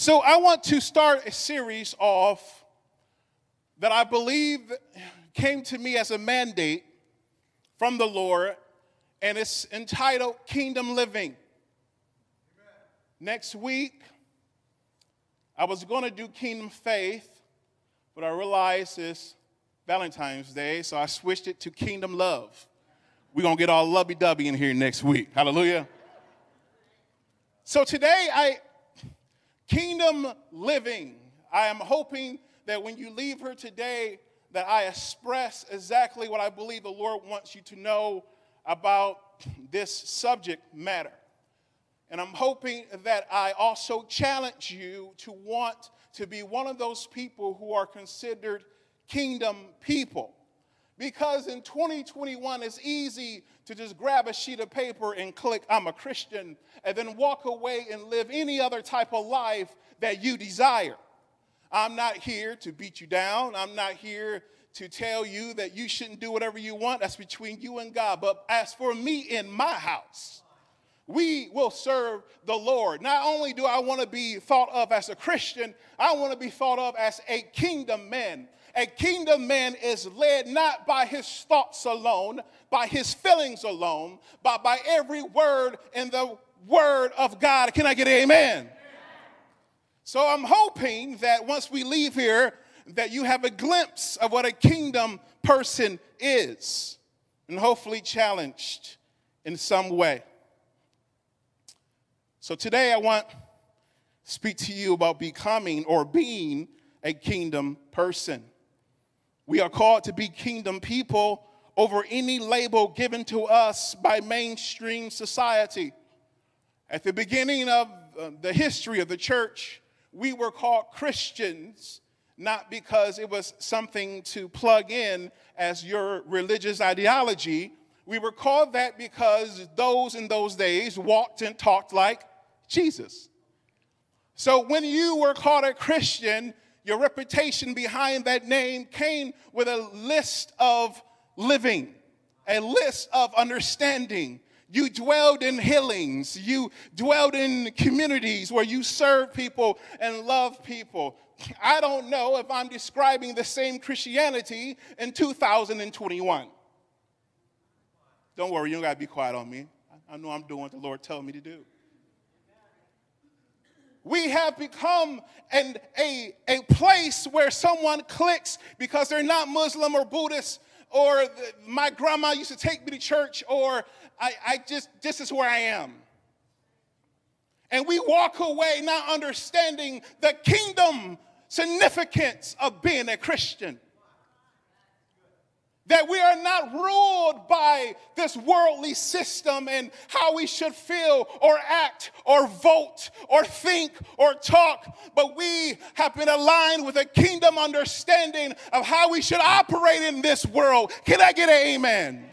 So I want to start a series off that I believe came to me as a mandate from the Lord, and it's entitled Kingdom Living. Next week, I was going to do Kingdom Faith, but I realized it's Valentine's Day, so I switched it to Kingdom Love. We're going to get all lovey dovey in here next week. Hallelujah. So today, I kingdom living. I am hoping that when you leave here today, that I express exactly what I believe the Lord wants you to know about this subject matter. And I'm hoping that I also challenge you to want to be one of those people who are considered kingdom people. Because in 2021, it's easy to just grab a sheet of paper and click, I'm a Christian, and then walk away and live any other type of life that you desire. I'm not here to beat you down. I'm not here to tell you that you shouldn't do whatever you want. That's between you and God. But as for me in my house, we will serve the Lord. Not only do I want to be thought of as a Christian, I want to be thought of as a kingdom man. A kingdom man is led not by his thoughts alone, by his feelings alone, but by every word in the word of God. Can I get amen? amen? So I'm hoping that once we leave here, that you have a glimpse of what a kingdom person is, and hopefully challenged in some way. So today I want to speak to you about becoming or being a kingdom person. We are called to be kingdom people over any label given to us by mainstream society. At the beginning of uh, the history of the church, we were called Christians not because it was something to plug in as your religious ideology. We were called that because those in those days walked and talked like Jesus. So when you were called a Christian, your reputation behind that name came with a list of living, a list of understanding. You dwelled in healings. You dwelled in communities where you served people and loved people. I don't know if I'm describing the same Christianity in 2021. Don't worry, you don't got to be quiet on me. I know I'm doing what the Lord told me to do we have become an, a, a place where someone clicks because they're not Muslim or Buddhist, or the, my grandma used to take me to church, or I, I just, this is where I am. And we walk away not understanding the kingdom significance of being a Christian that we are not ruled by this worldly system and how we should feel or act or vote or think or talk, but we have been aligned with a kingdom understanding of how we should operate in this world. Can I get an amen?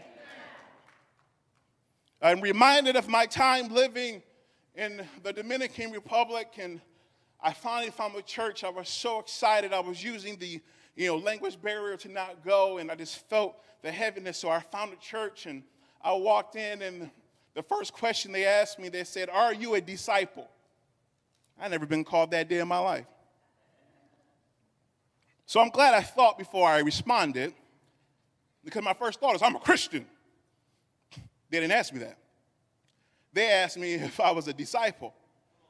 I'm reminded of my time living in the Dominican Republic, and I finally found a church. I was so excited. I was using the you know, language barrier to not go, and I just felt the heaviness. So I found a church, and I walked in, and the first question they asked me, they said, Are you a disciple? I never been called that day in my life. So I'm glad I thought before I responded, because my first thought is, I'm a Christian. They didn't ask me that. They asked me if I was a disciple.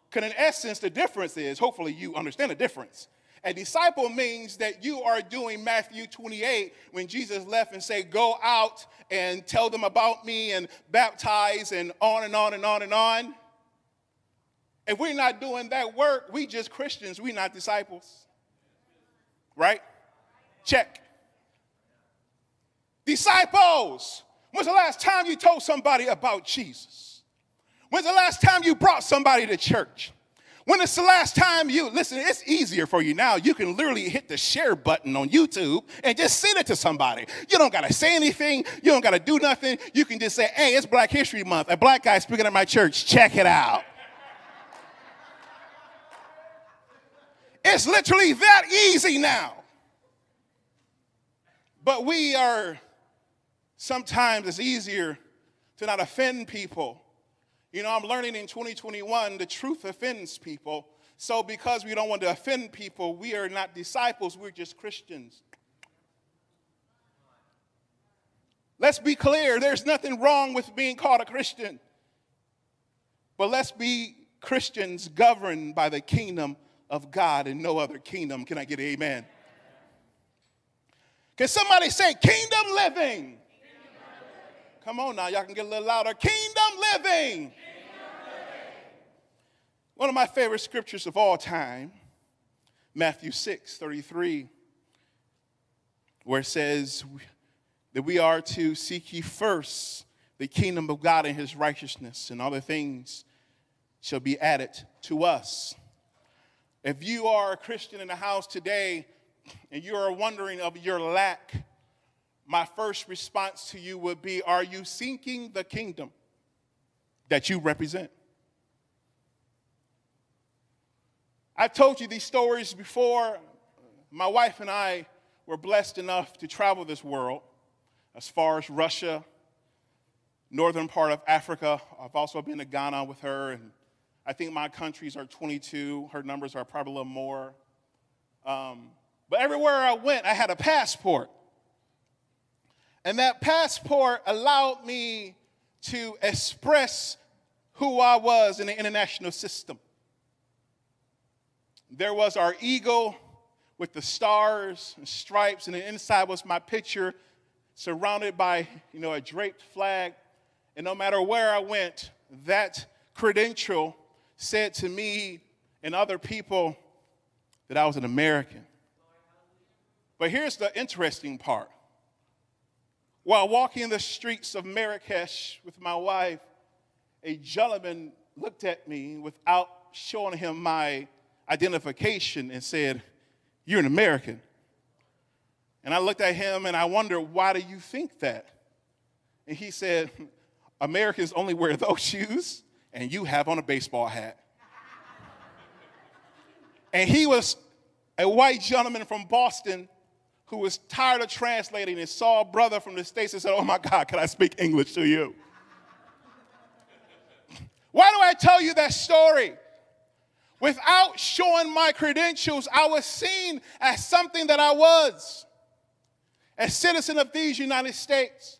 Because in essence, the difference is, hopefully you understand the difference. A disciple means that you are doing Matthew 28 when Jesus left and said, Go out and tell them about me and baptize and on and on and on and on. If we're not doing that work, we just Christians, we not disciples. Right? Check. Disciples. When's the last time you told somebody about Jesus? When's the last time you brought somebody to church? When is the last time you, listen, it's easier for you now. You can literally hit the share button on YouTube and just send it to somebody. You don't got to say anything. You don't got to do nothing. You can just say, hey, it's Black History Month. A black guy speaking at my church. Check it out. It's literally that easy now. But we are, sometimes it's easier to not offend people you know, I'm learning in 2021 the truth offends people. So, because we don't want to offend people, we are not disciples, we're just Christians. Let's be clear there's nothing wrong with being called a Christian. But let's be Christians governed by the kingdom of God and no other kingdom. Can I get an amen? Can somebody say kingdom living? Come on now, y'all can get a little louder. Kingdom living. One of my favorite scriptures of all time, Matthew 6 33, where it says that we are to seek ye first the kingdom of God and his righteousness, and other things shall be added to us. If you are a Christian in the house today and you are wondering of your lack, my first response to you would be Are you seeking the kingdom that you represent? I've told you these stories before. My wife and I were blessed enough to travel this world as far as Russia, northern part of Africa. I've also been to Ghana with her, and I think my countries are 22. Her numbers are probably a little more. Um, but everywhere I went, I had a passport. And that passport allowed me to express who I was in the international system. There was our eagle with the stars and stripes, and the inside was my picture surrounded by, you know, a draped flag. And no matter where I went, that credential said to me and other people that I was an American. But here's the interesting part. While walking the streets of Marrakesh with my wife, a gentleman looked at me without showing him my identification and said, You're an American. And I looked at him and I wondered, Why do you think that? And he said, Americans only wear those shoes, and you have on a baseball hat. and he was a white gentleman from Boston who was tired of translating and saw a brother from the States and said, Oh my God, can I speak English to you? Why do I tell you that story? Without showing my credentials, I was seen as something that I was, a citizen of these United States.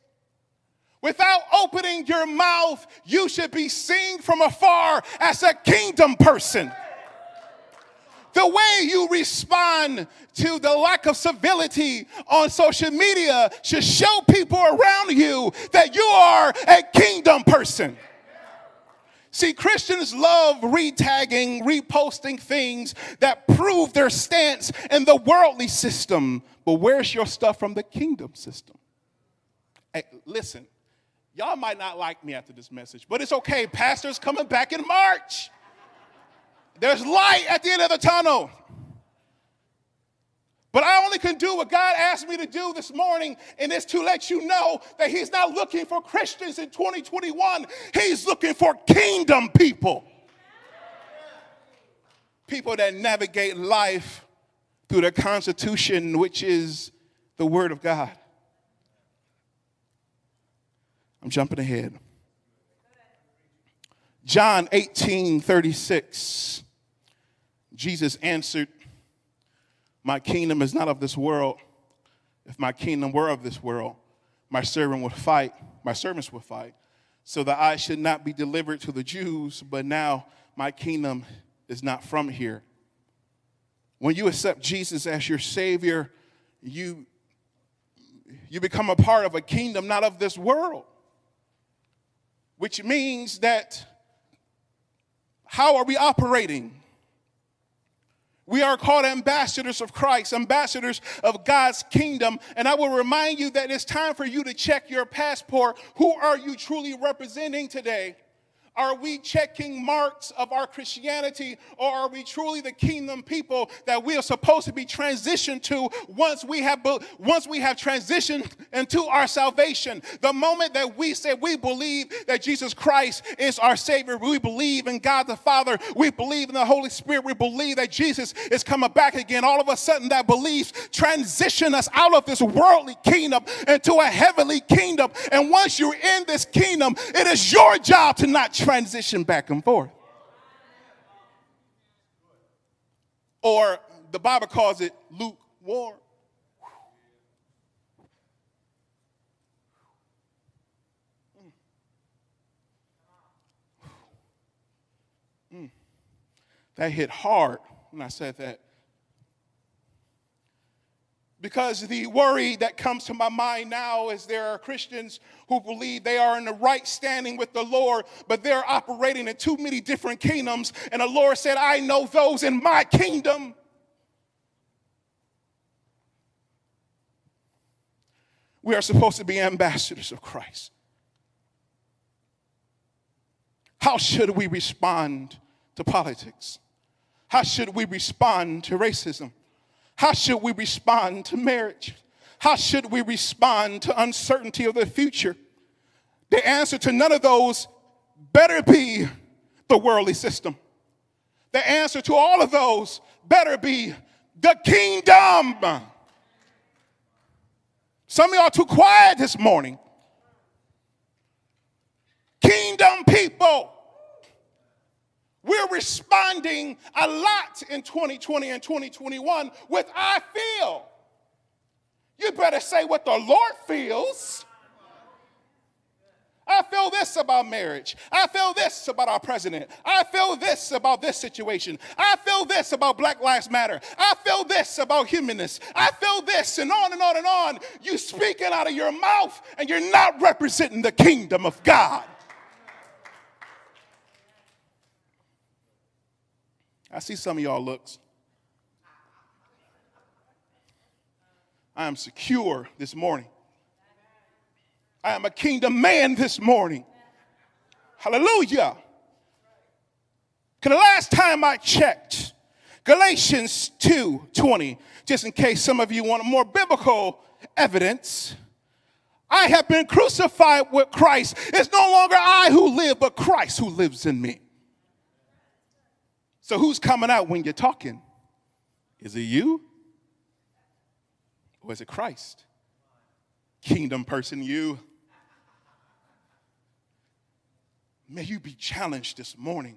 Without opening your mouth, you should be seen from afar as a kingdom person. The way you respond to the lack of civility on social media should show people around you that you are a kingdom person. See, Christians love retagging, reposting things that prove their stance in the worldly system. But where's your stuff from the kingdom system? Hey, listen, y'all might not like me after this message, but it's okay. Pastor's coming back in March. There's light at the end of the tunnel. But I only can do what God asked me to do this morning, and it's to let you know that He's not looking for Christians in 2021. He's looking for kingdom people. People that navigate life through the Constitution, which is the Word of God. I'm jumping ahead. John 18 36. Jesus answered, my kingdom is not of this world. If my kingdom were of this world, my servant would fight, my servants would fight, so that I should not be delivered to the Jews, but now my kingdom is not from here. When you accept Jesus as your Savior, you, you become a part of a kingdom not of this world, which means that how are we operating? We are called ambassadors of Christ, ambassadors of God's kingdom. And I will remind you that it's time for you to check your passport. Who are you truly representing today? Are we checking marks of our Christianity or are we truly the kingdom people that we are supposed to be transitioned to once we have once we have transitioned into our salvation? The moment that we say we believe that Jesus Christ is our savior, we believe in God the Father, we believe in the Holy Spirit, we believe that Jesus is coming back again. All of a sudden that belief transition us out of this worldly kingdom into a heavenly kingdom. And once you're in this kingdom, it is your job to not transition back and forth. or the Bible calls it lukewarm. Mm. Mm. That hit hard when I said that. Because the worry that comes to my mind now is there are Christians who believe they are in the right standing with the Lord, but they're operating in too many different kingdoms. And the Lord said, I know those in my kingdom. We are supposed to be ambassadors of Christ. How should we respond to politics? How should we respond to racism? How should we respond to marriage? How should we respond to uncertainty of the future? The answer to none of those better be the worldly system. The answer to all of those better be the kingdom. Some of y'all too quiet this morning. Kingdom people. We're responding a lot in 2020 and 2021 with I feel. You better say what the Lord feels. I feel this about marriage. I feel this about our president. I feel this about this situation. I feel this about Black Lives Matter. I feel this about humanness. I feel this, and on and on and on. You speaking out of your mouth, and you're not representing the kingdom of God. I see some of y'all looks. I am secure this morning. I am a kingdom man this morning. Hallelujah. Because the last time I checked, Galatians 2 20, just in case some of you want more biblical evidence, I have been crucified with Christ. It's no longer I who live, but Christ who lives in me. So who's coming out when you're talking? Is it you? Or is it Christ? Kingdom person, you. May you be challenged this morning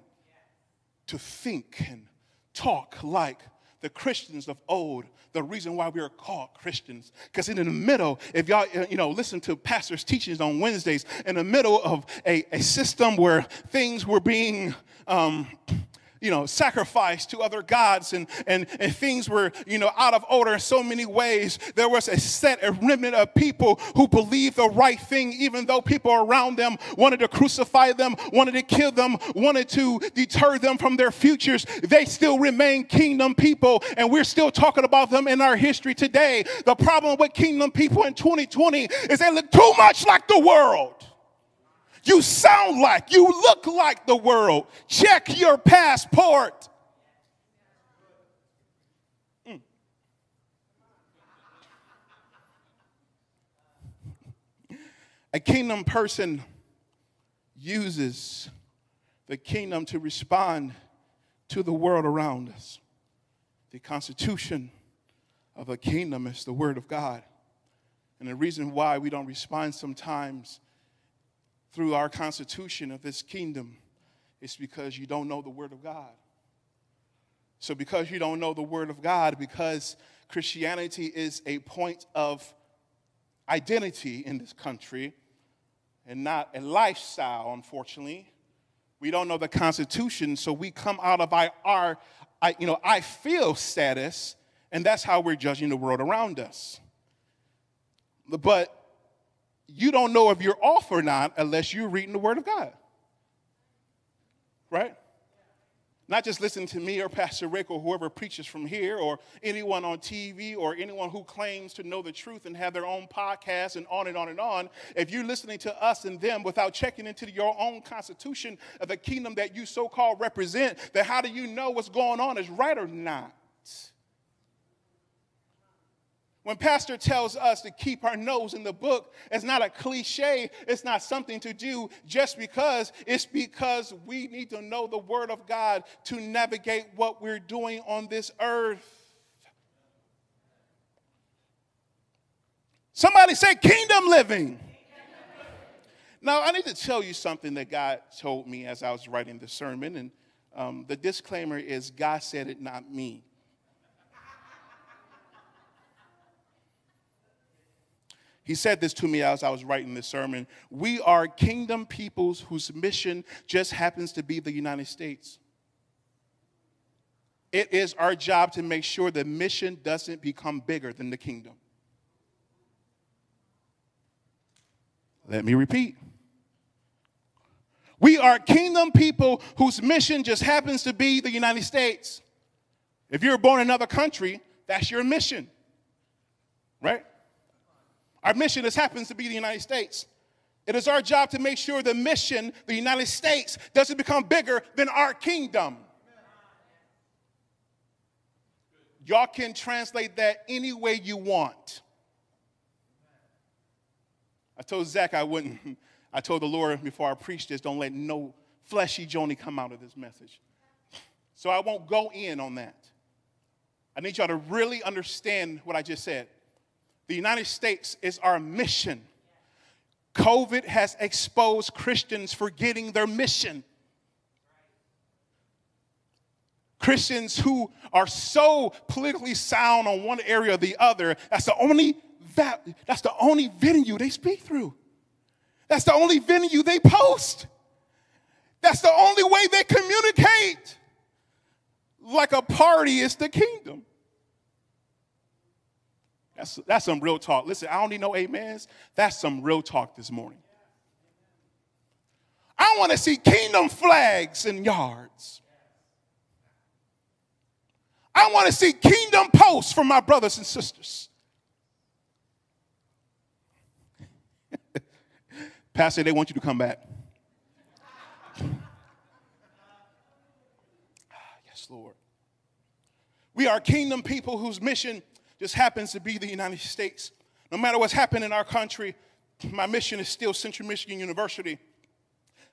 to think and talk like the Christians of old, the reason why we are called Christians. Because in the middle, if y'all, you know, listen to pastors' teachings on Wednesdays, in the middle of a, a system where things were being, um, you know, sacrificed to other gods and, and, and things were, you know, out of order in so many ways. There was a set, a remnant of people who believed the right thing, even though people around them wanted to crucify them, wanted to kill them, wanted to deter them from their futures. They still remain kingdom people, and we're still talking about them in our history today. The problem with kingdom people in 2020 is they look too much like the world. You sound like, you look like the world. Check your passport. Mm. A kingdom person uses the kingdom to respond to the world around us. The constitution of a kingdom is the word of God. And the reason why we don't respond sometimes through our constitution of this kingdom is because you don't know the Word of God. So, because you don't know the Word of God, because Christianity is a point of identity in this country and not a lifestyle, unfortunately, we don't know the Constitution, so we come out of our, our I, you know, I feel status, and that's how we're judging the world around us. But you don't know if you're off or not unless you're reading the Word of God. Right? Not just listening to me or Pastor Rick or whoever preaches from here or anyone on TV or anyone who claims to know the truth and have their own podcast and on and on and on. If you're listening to us and them without checking into your own constitution of the kingdom that you so called represent, then how do you know what's going on is right or not? When Pastor tells us to keep our nose in the book, it's not a cliche. It's not something to do just because. It's because we need to know the Word of God to navigate what we're doing on this earth. Somebody say kingdom living. Now, I need to tell you something that God told me as I was writing the sermon. And um, the disclaimer is God said it, not me. He said this to me as I was writing this sermon. We are kingdom peoples whose mission just happens to be the United States. It is our job to make sure the mission doesn't become bigger than the kingdom. Let me repeat. We are kingdom people whose mission just happens to be the United States. If you're born in another country, that's your mission, right? Our mission just happens to be the United States. It is our job to make sure the mission, the United States, doesn't become bigger than our kingdom. Y'all can translate that any way you want. I told Zach I wouldn't I told the Lord before I preached this, don't let no fleshy Joni come out of this message. So I won't go in on that. I need y'all to really understand what I just said. The United States is our mission. COVID has exposed Christians forgetting their mission. Christians who are so politically sound on one area or the other, that's the only that, that's the only venue they speak through. That's the only venue they post. That's the only way they communicate. Like a party is the kingdom. That's, that's some real talk. Listen, I don't need no amens. That's some real talk this morning. I want to see kingdom flags in yards. I want to see kingdom posts from my brothers and sisters. Pastor, they want you to come back. Ah, yes, Lord. We are kingdom people whose mission just happens to be the United States. No matter what's happened in our country, my mission is still Central Michigan University.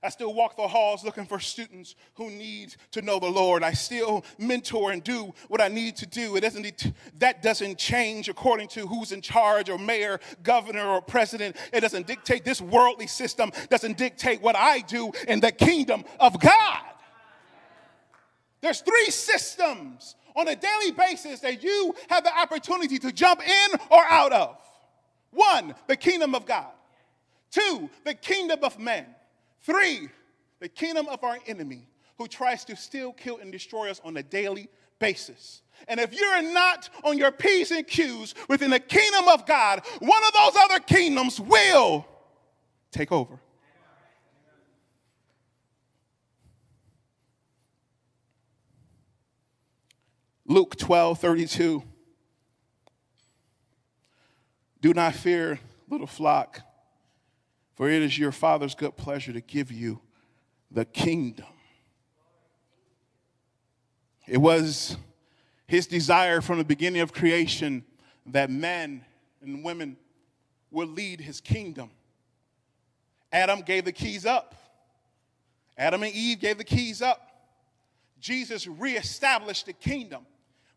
I still walk the halls looking for students who need to know the Lord. I still mentor and do what I need to do. It doesn't, that doesn't change according to who's in charge or mayor, governor, or president. It doesn't dictate, this worldly system doesn't dictate what I do in the kingdom of God. There's three systems on a daily basis that you have the opportunity to jump in or out of. One, the kingdom of God. Two, the kingdom of men. Three, the kingdom of our enemy who tries to steal, kill, and destroy us on a daily basis. And if you're not on your P's and Q's within the kingdom of God, one of those other kingdoms will take over. Luke 12 32. Do not fear, little flock for it is your Father's good pleasure to give you the kingdom. It was his desire from the beginning of creation that men and women would lead his kingdom. Adam gave the keys up. Adam and Eve gave the keys up. Jesus reestablished the kingdom.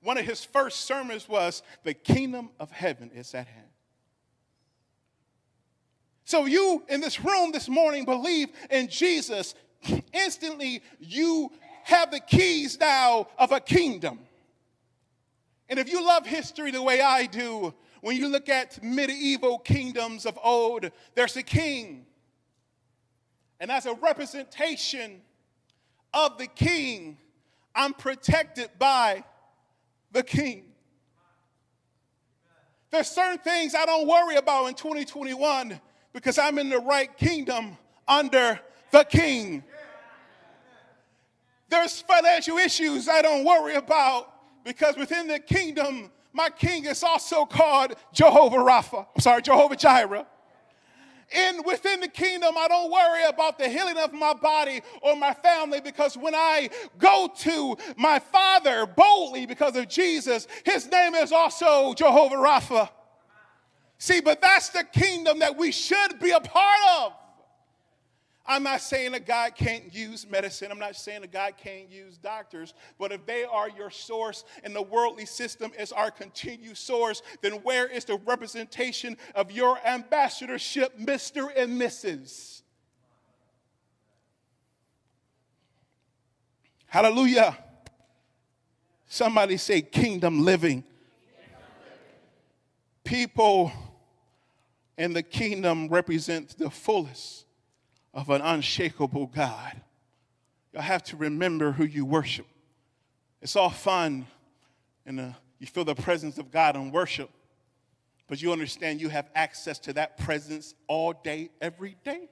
One of his first sermons was, The kingdom of heaven is at hand. So, you in this room this morning believe in Jesus, instantly you have the keys now of a kingdom. And if you love history the way I do, when you look at medieval kingdoms of old, there's a king. And as a representation of the king, I'm protected by the king. There's certain things I don't worry about in 2021 because I'm in the right kingdom under the king. There's financial issues I don't worry about because within the kingdom, my king is also called Jehovah Rapha. I'm sorry, Jehovah Jireh. And within the kingdom, I don't worry about the healing of my body or my family because when I go to my father boldly because of Jesus, his name is also Jehovah Rapha. See, but that's the kingdom that we should be a part of. I'm not saying that God can't use medicine. I'm not saying that God can't use doctors. But if they are your source and the worldly system is our continued source, then where is the representation of your ambassadorship, Mr. and Mrs.? Hallelujah. Somebody say kingdom living. People in the kingdom represent the fullest of an unshakable God. You have to remember who you worship. It's all fun, and uh, you feel the presence of God in worship, but you understand you have access to that presence all day, every day.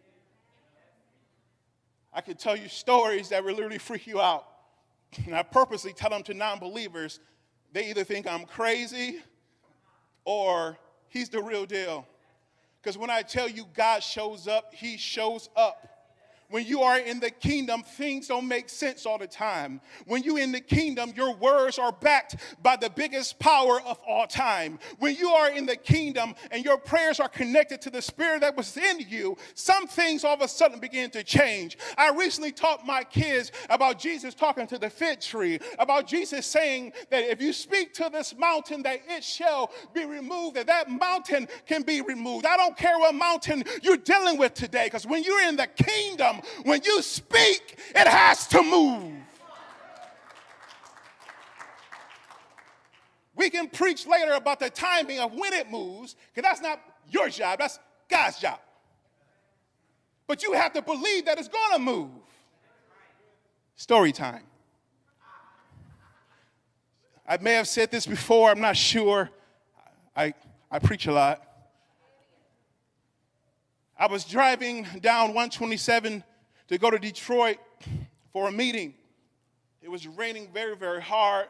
I could tell you stories that will literally freak you out. And I purposely tell them to non believers. They either think I'm crazy or he's the real deal. Because when I tell you God shows up, he shows up when you are in the kingdom, things don't make sense all the time. When you're in the kingdom, your words are backed by the biggest power of all time. When you are in the kingdom and your prayers are connected to the spirit that was in you, some things all of a sudden begin to change. I recently taught my kids about Jesus talking to the fig tree, about Jesus saying that if you speak to this mountain, that it shall be removed, that that mountain can be removed. I don't care what mountain you're dealing with today, because when you're in the kingdom, when you speak, it has to move. We can preach later about the timing of when it moves, because that's not your job, that's God's job. But you have to believe that it's going to move. Story time. I may have said this before, I'm not sure. I, I preach a lot. I was driving down 127 to go to Detroit for a meeting. It was raining very, very hard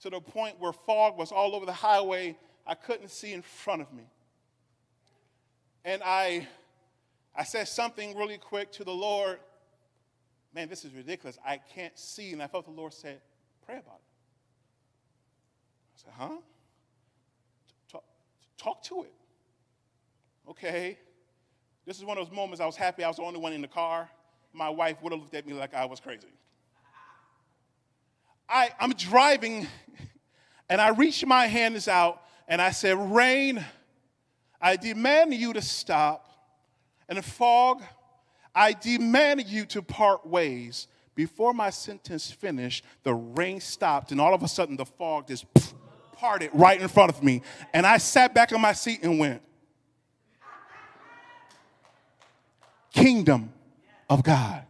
to the point where fog was all over the highway. I couldn't see in front of me. And I, I said something really quick to the Lord. Man, this is ridiculous. I can't see. And I felt the Lord said, Pray about it. I said, Huh? Talk, talk to it. Okay. This is one of those moments I was happy I was the only one in the car my wife would have looked at me like I was crazy. I, I'm driving and I reach my hands out and I said, Rain, I demand you to stop. And fog, I demand you to part ways. Before my sentence finished, the rain stopped, and all of a sudden the fog just parted right in front of me. And I sat back in my seat and went, Kingdom of God.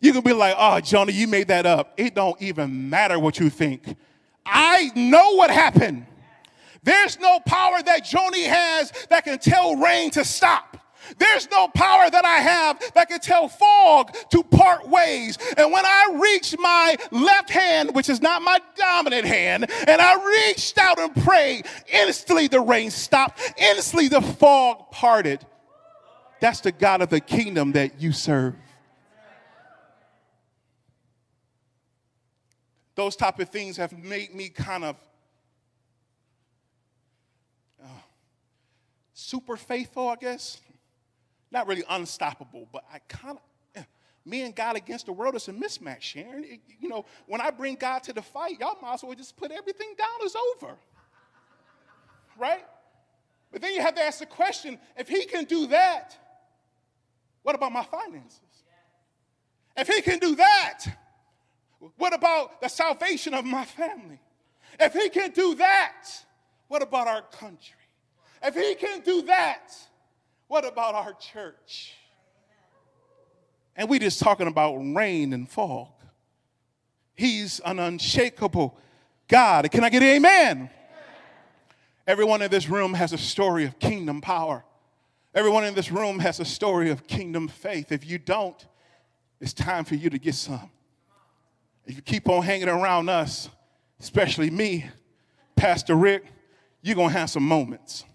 You can be like, oh, Jonah, you made that up. It don't even matter what you think. I know what happened. There's no power that Joni has that can tell rain to stop. There's no power that I have that can tell fog to part ways. And when I reached my left hand, which is not my dominant hand, and I reached out and prayed, instantly the rain stopped, instantly the fog parted. That's the God of the kingdom that you serve. Those type of things have made me kind of uh, super faithful, I guess. Not really unstoppable, but I kind of eh, me and God against the world is a mismatch, Sharon. It, you know, when I bring God to the fight, y'all might as well just put everything down. It's over. Right? But then you have to ask the question if He can do that, what about my finances? If he can do that, what about the salvation of my family? If he can do that, what about our country? If he can do that, what about our church? And we just talking about rain and fog. He's an unshakable God. Can I get an amen? amen? Everyone in this room has a story of kingdom power. Everyone in this room has a story of kingdom faith. If you don't, it's time for you to get some. If you keep on hanging around us, especially me, Pastor Rick, you're going to have some moments.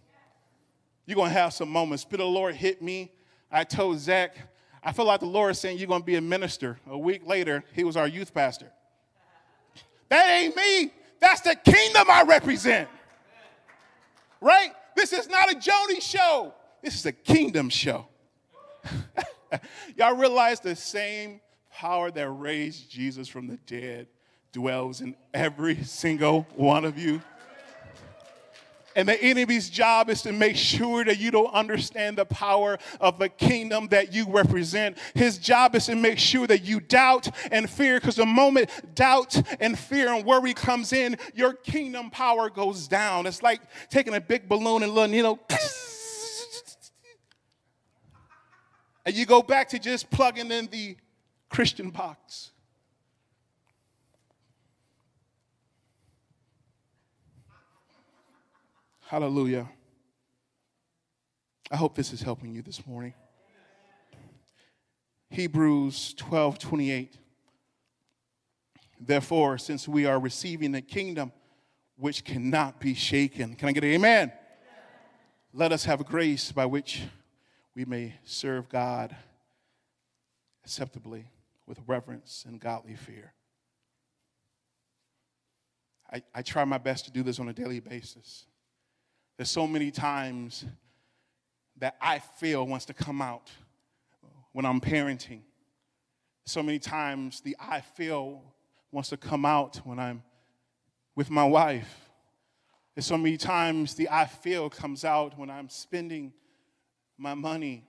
You're going to have some moments. Spirit of the Lord hit me. I told Zach, I feel like the Lord is saying you're going to be a minister. A week later, he was our youth pastor. That ain't me. That's the kingdom I represent. Right? This is not a Joni show. This is a kingdom show. Y'all realize the same power that raised Jesus from the dead dwells in every single one of you? And the enemy's job is to make sure that you don't understand the power of the kingdom that you represent. His job is to make sure that you doubt and fear, because the moment doubt and fear and worry comes in, your kingdom power goes down. It's like taking a big balloon and letting, you know, and you go back to just plugging in the Christian box. Hallelujah. I hope this is helping you this morning. Hebrews 12 28. Therefore, since we are receiving a kingdom which cannot be shaken, can I get an amen? amen? Let us have grace by which we may serve God acceptably with reverence and godly fear. I, I try my best to do this on a daily basis. There's so many times that I feel wants to come out when I'm parenting. So many times the I feel wants to come out when I'm with my wife. There's so many times the I feel comes out when I'm spending my money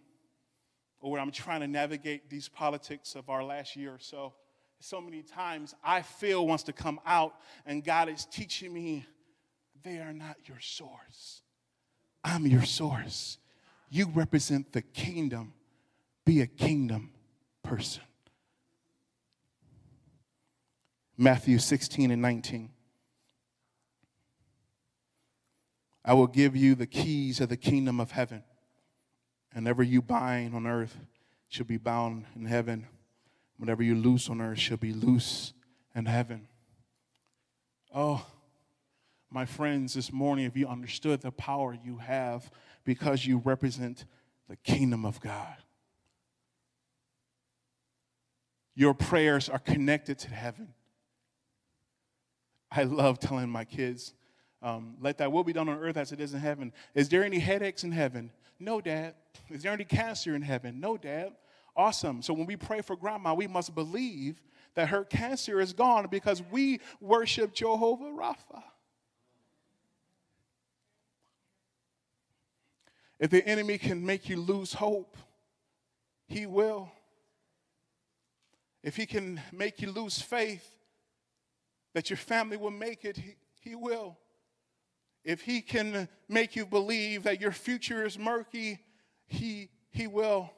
or when I'm trying to navigate these politics of our last year or so. So many times I feel wants to come out, and God is teaching me they are not your source. I'm your source. You represent the kingdom. Be a kingdom person. Matthew 16 and 19. I will give you the keys of the kingdom of heaven. And whatever you bind on earth shall be bound in heaven. Whatever you loose on earth shall be loose in heaven. Oh, my friends, this morning, if you understood the power you have because you represent the kingdom of God, your prayers are connected to heaven. I love telling my kids, um, let that will be done on earth as it is in heaven. Is there any headaches in heaven? No, Dad. Is there any cancer in heaven? No, Dad. Awesome. So when we pray for grandma, we must believe that her cancer is gone because we worship Jehovah Rapha. If the enemy can make you lose hope, he will. If he can make you lose faith that your family will make it, he, he will. If he can make you believe that your future is murky, he, he will.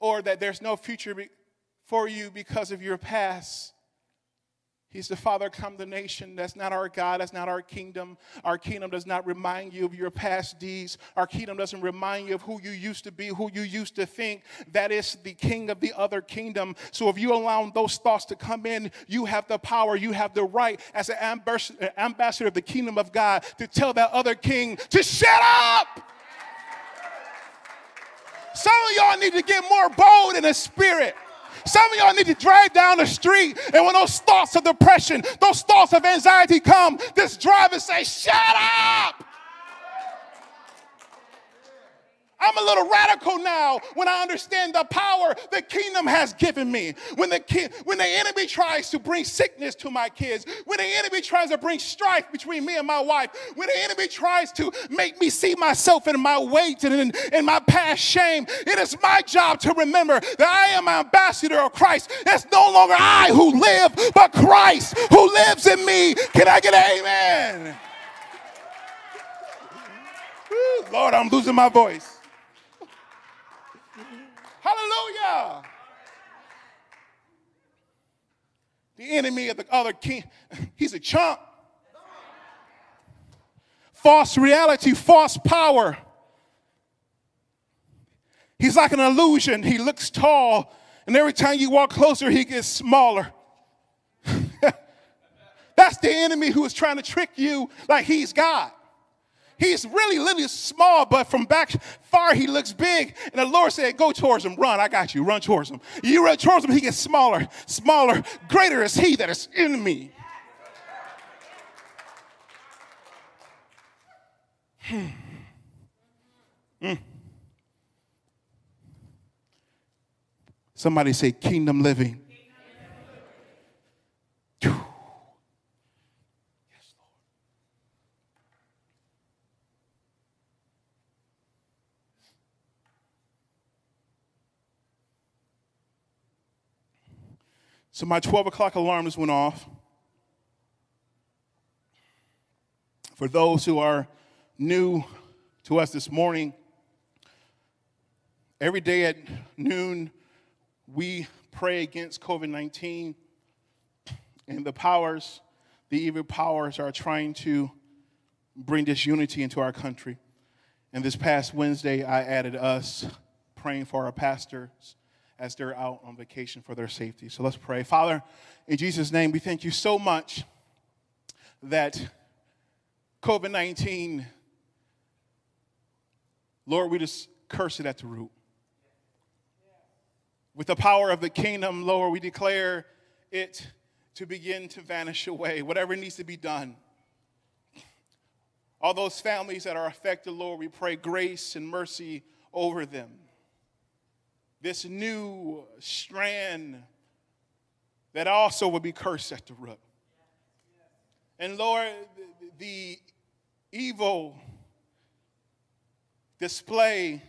Or that there's no future for you because of your past, He's the Father condemnation. That's not our God. That's not our kingdom. Our kingdom does not remind you of your past deeds. Our kingdom doesn't remind you of who you used to be, who you used to think. That is the king of the other kingdom. So if you allow those thoughts to come in, you have the power, you have the right as an ambassador of the kingdom of God to tell that other king to shut up. Some of y'all need to get more bold in the spirit. Some of y'all need to drive down the street, and when those thoughts of depression, those thoughts of anxiety come, just drive and say, Shut up! I'm a little radical now when I understand the power the kingdom has given me. When the, ki- when the enemy tries to bring sickness to my kids, when the enemy tries to bring strife between me and my wife, when the enemy tries to make me see myself in my weight and in, in my past shame, it is my job to remember that I am an ambassador of Christ. It's no longer I who live, but Christ who lives in me. Can I get an amen? Lord, I'm losing my voice. Hallelujah. Enemy of the other king, he's a chump. False reality, false power. He's like an illusion. He looks tall, and every time you walk closer, he gets smaller. That's the enemy who is trying to trick you like he's God. He's really, really small, but from back far he looks big. And the Lord said, Go towards him, run. I got you. Run towards him. You run towards him, he gets smaller, smaller. Greater is he that is in me. Hmm. Mm. Somebody say kingdom living. So my 12 o'clock alarm just went off. For those who are new to us this morning, every day at noon, we pray against COVID 19 and the powers, the evil powers, are trying to bring disunity into our country. And this past Wednesday, I added us praying for our pastors as they're out on vacation for their safety. So let's pray. Father, in Jesus' name, we thank you so much that COVID 19, Lord, we just curse it at the root. With the power of the kingdom, Lord, we declare it to begin to vanish away, whatever needs to be done. All those families that are affected, Lord, we pray grace and mercy over them this new strand that also will be cursed at the root. And Lord, the evil display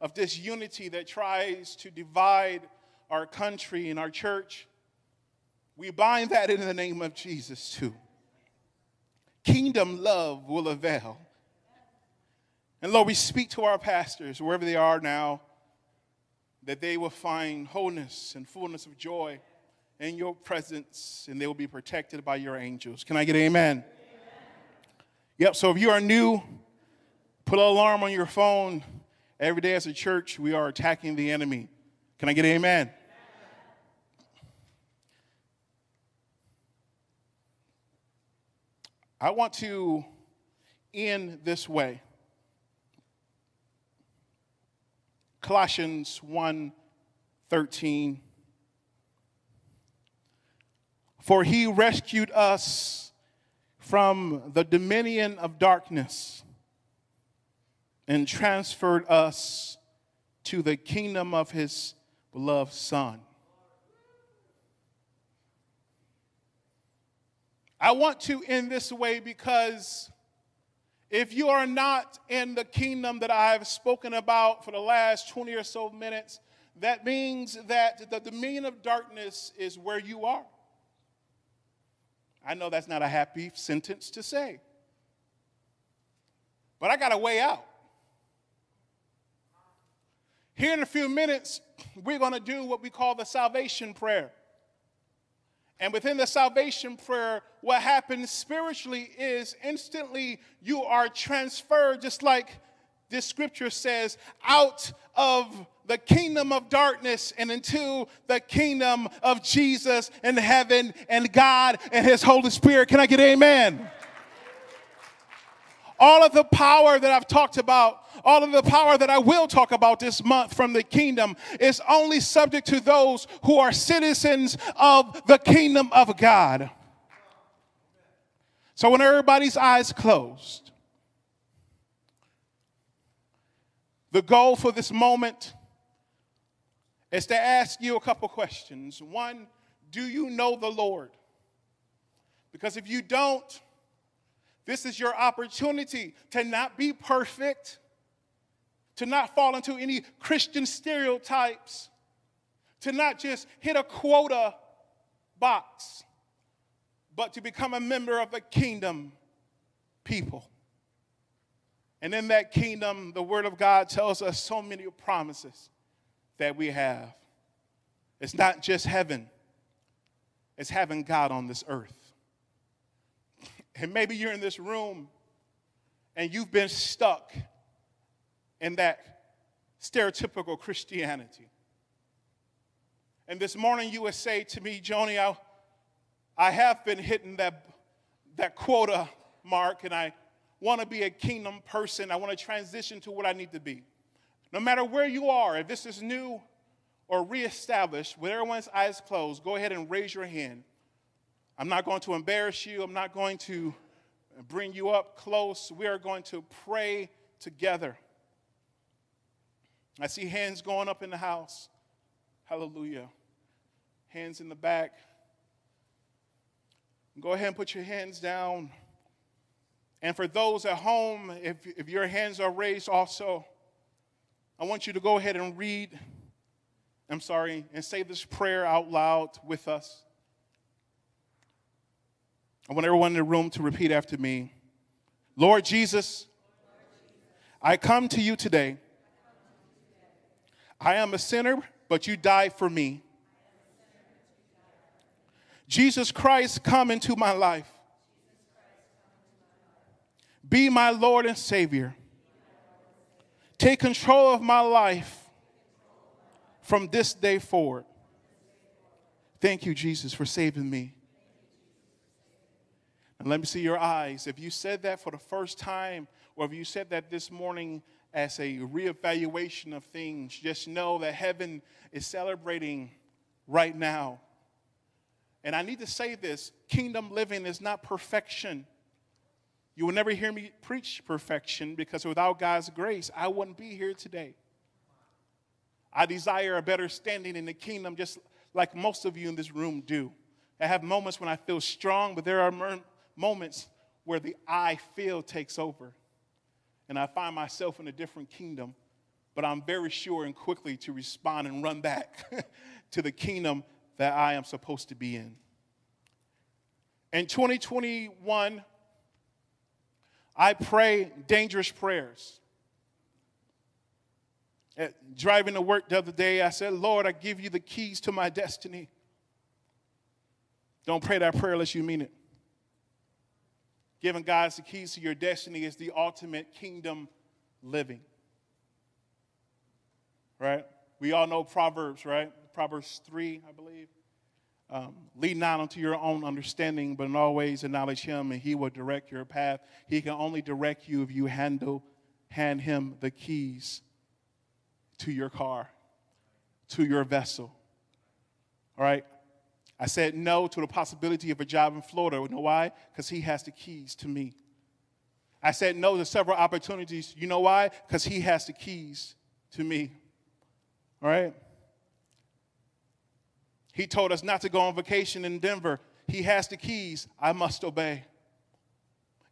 of this unity that tries to divide our country and our church, we bind that in the name of Jesus too. Kingdom love will avail. And Lord, we speak to our pastors, wherever they are now, that they will find wholeness and fullness of joy in your presence and they will be protected by your angels. Can I get amen? amen? Yep, so if you are new, put an alarm on your phone. Every day as a church, we are attacking the enemy. Can I get amen? amen? I want to end this way. Colossians 1 13. For he rescued us from the dominion of darkness and transferred us to the kingdom of his beloved Son. I want to end this way because if you are not in the kingdom that I have spoken about for the last 20 or so minutes, that means that the dominion of darkness is where you are. I know that's not a happy sentence to say, but I got a way out. Here in a few minutes, we're going to do what we call the salvation prayer. And within the salvation prayer, what happens spiritually is instantly you are transferred, just like this scripture says, out of the kingdom of darkness and into the kingdom of Jesus and heaven and God and His Holy Spirit. Can I get amen? All of the power that I've talked about, all of the power that I will talk about this month from the kingdom is only subject to those who are citizens of the kingdom of God. So when everybody's eyes closed, the goal for this moment is to ask you a couple questions. One, do you know the Lord? Because if you don't, this is your opportunity to not be perfect, to not fall into any Christian stereotypes, to not just hit a quota box, but to become a member of a kingdom people. And in that kingdom, the Word of God tells us so many promises that we have. It's not just heaven, it's having God on this earth. And maybe you're in this room and you've been stuck in that stereotypical Christianity. And this morning you would say to me, Joni, I, I have been hitting that, that quota mark and I want to be a kingdom person. I want to transition to what I need to be. No matter where you are, if this is new or reestablished, with everyone's eyes closed, go ahead and raise your hand. I'm not going to embarrass you. I'm not going to bring you up close. We are going to pray together. I see hands going up in the house. Hallelujah. Hands in the back. Go ahead and put your hands down. And for those at home, if, if your hands are raised also, I want you to go ahead and read, I'm sorry, and say this prayer out loud with us. I want everyone in the room to repeat after me Lord Jesus, I come to you today. I am a sinner, but you died for me. Jesus Christ, come into my life. Be my Lord and Savior. Take control of my life from this day forward. Thank you, Jesus, for saving me. And let me see your eyes. If you said that for the first time, or if you said that this morning as a reevaluation of things, just know that heaven is celebrating right now. And I need to say this kingdom living is not perfection. You will never hear me preach perfection because without God's grace, I wouldn't be here today. I desire a better standing in the kingdom, just like most of you in this room do. I have moments when I feel strong, but there are moments where the I feel takes over. And I find myself in a different kingdom, but I'm very sure and quickly to respond and run back to the kingdom that I am supposed to be in. In 2021, I pray dangerous prayers. At driving to work the other day, I said, Lord, I give you the keys to my destiny. Don't pray that prayer unless you mean it. Giving God the keys to your destiny is the ultimate kingdom living. Right? We all know Proverbs, right? Proverbs 3, I believe. Um, lead not unto your own understanding, but in all ways acknowledge him, and he will direct your path. He can only direct you if you handle, hand him the keys to your car, to your vessel. All right? I said no to the possibility of a job in Florida. You know why? Because he has the keys to me. I said no to several opportunities. You know why? Because he has the keys to me. All right? He told us not to go on vacation in Denver. He has the keys. I must obey.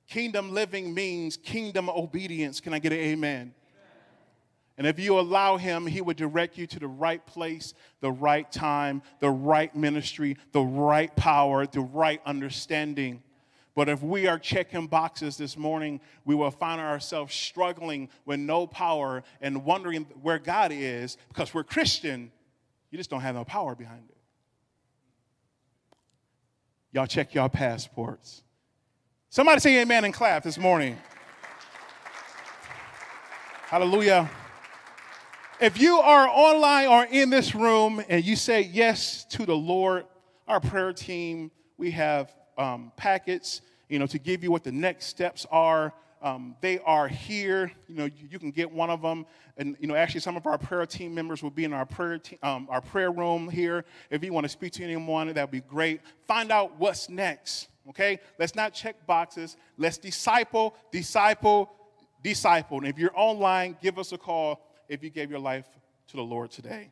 Kingdom living means kingdom obedience. Can I get an amen? And if you allow him, he would direct you to the right place, the right time, the right ministry, the right power, the right understanding. But if we are checking boxes this morning, we will find ourselves struggling with no power and wondering where God is because we're Christian. You just don't have no power behind it. Y'all check y'all passports. Somebody say amen and clap this morning. Hallelujah. If you are online or in this room and you say yes to the Lord, our prayer team, we have um, packets, you know, to give you what the next steps are um, they are here. You know, you, you, can get one of them. And, you know, actually, some of our prayer team members will be in our prayer, te- um, our prayer room here. If you want to speak to anyone, that would be great. Find out what's next, okay? Let's not check boxes. Let's disciple, disciple, disciple. And if you're online, give us a call if you gave your life to the Lord today.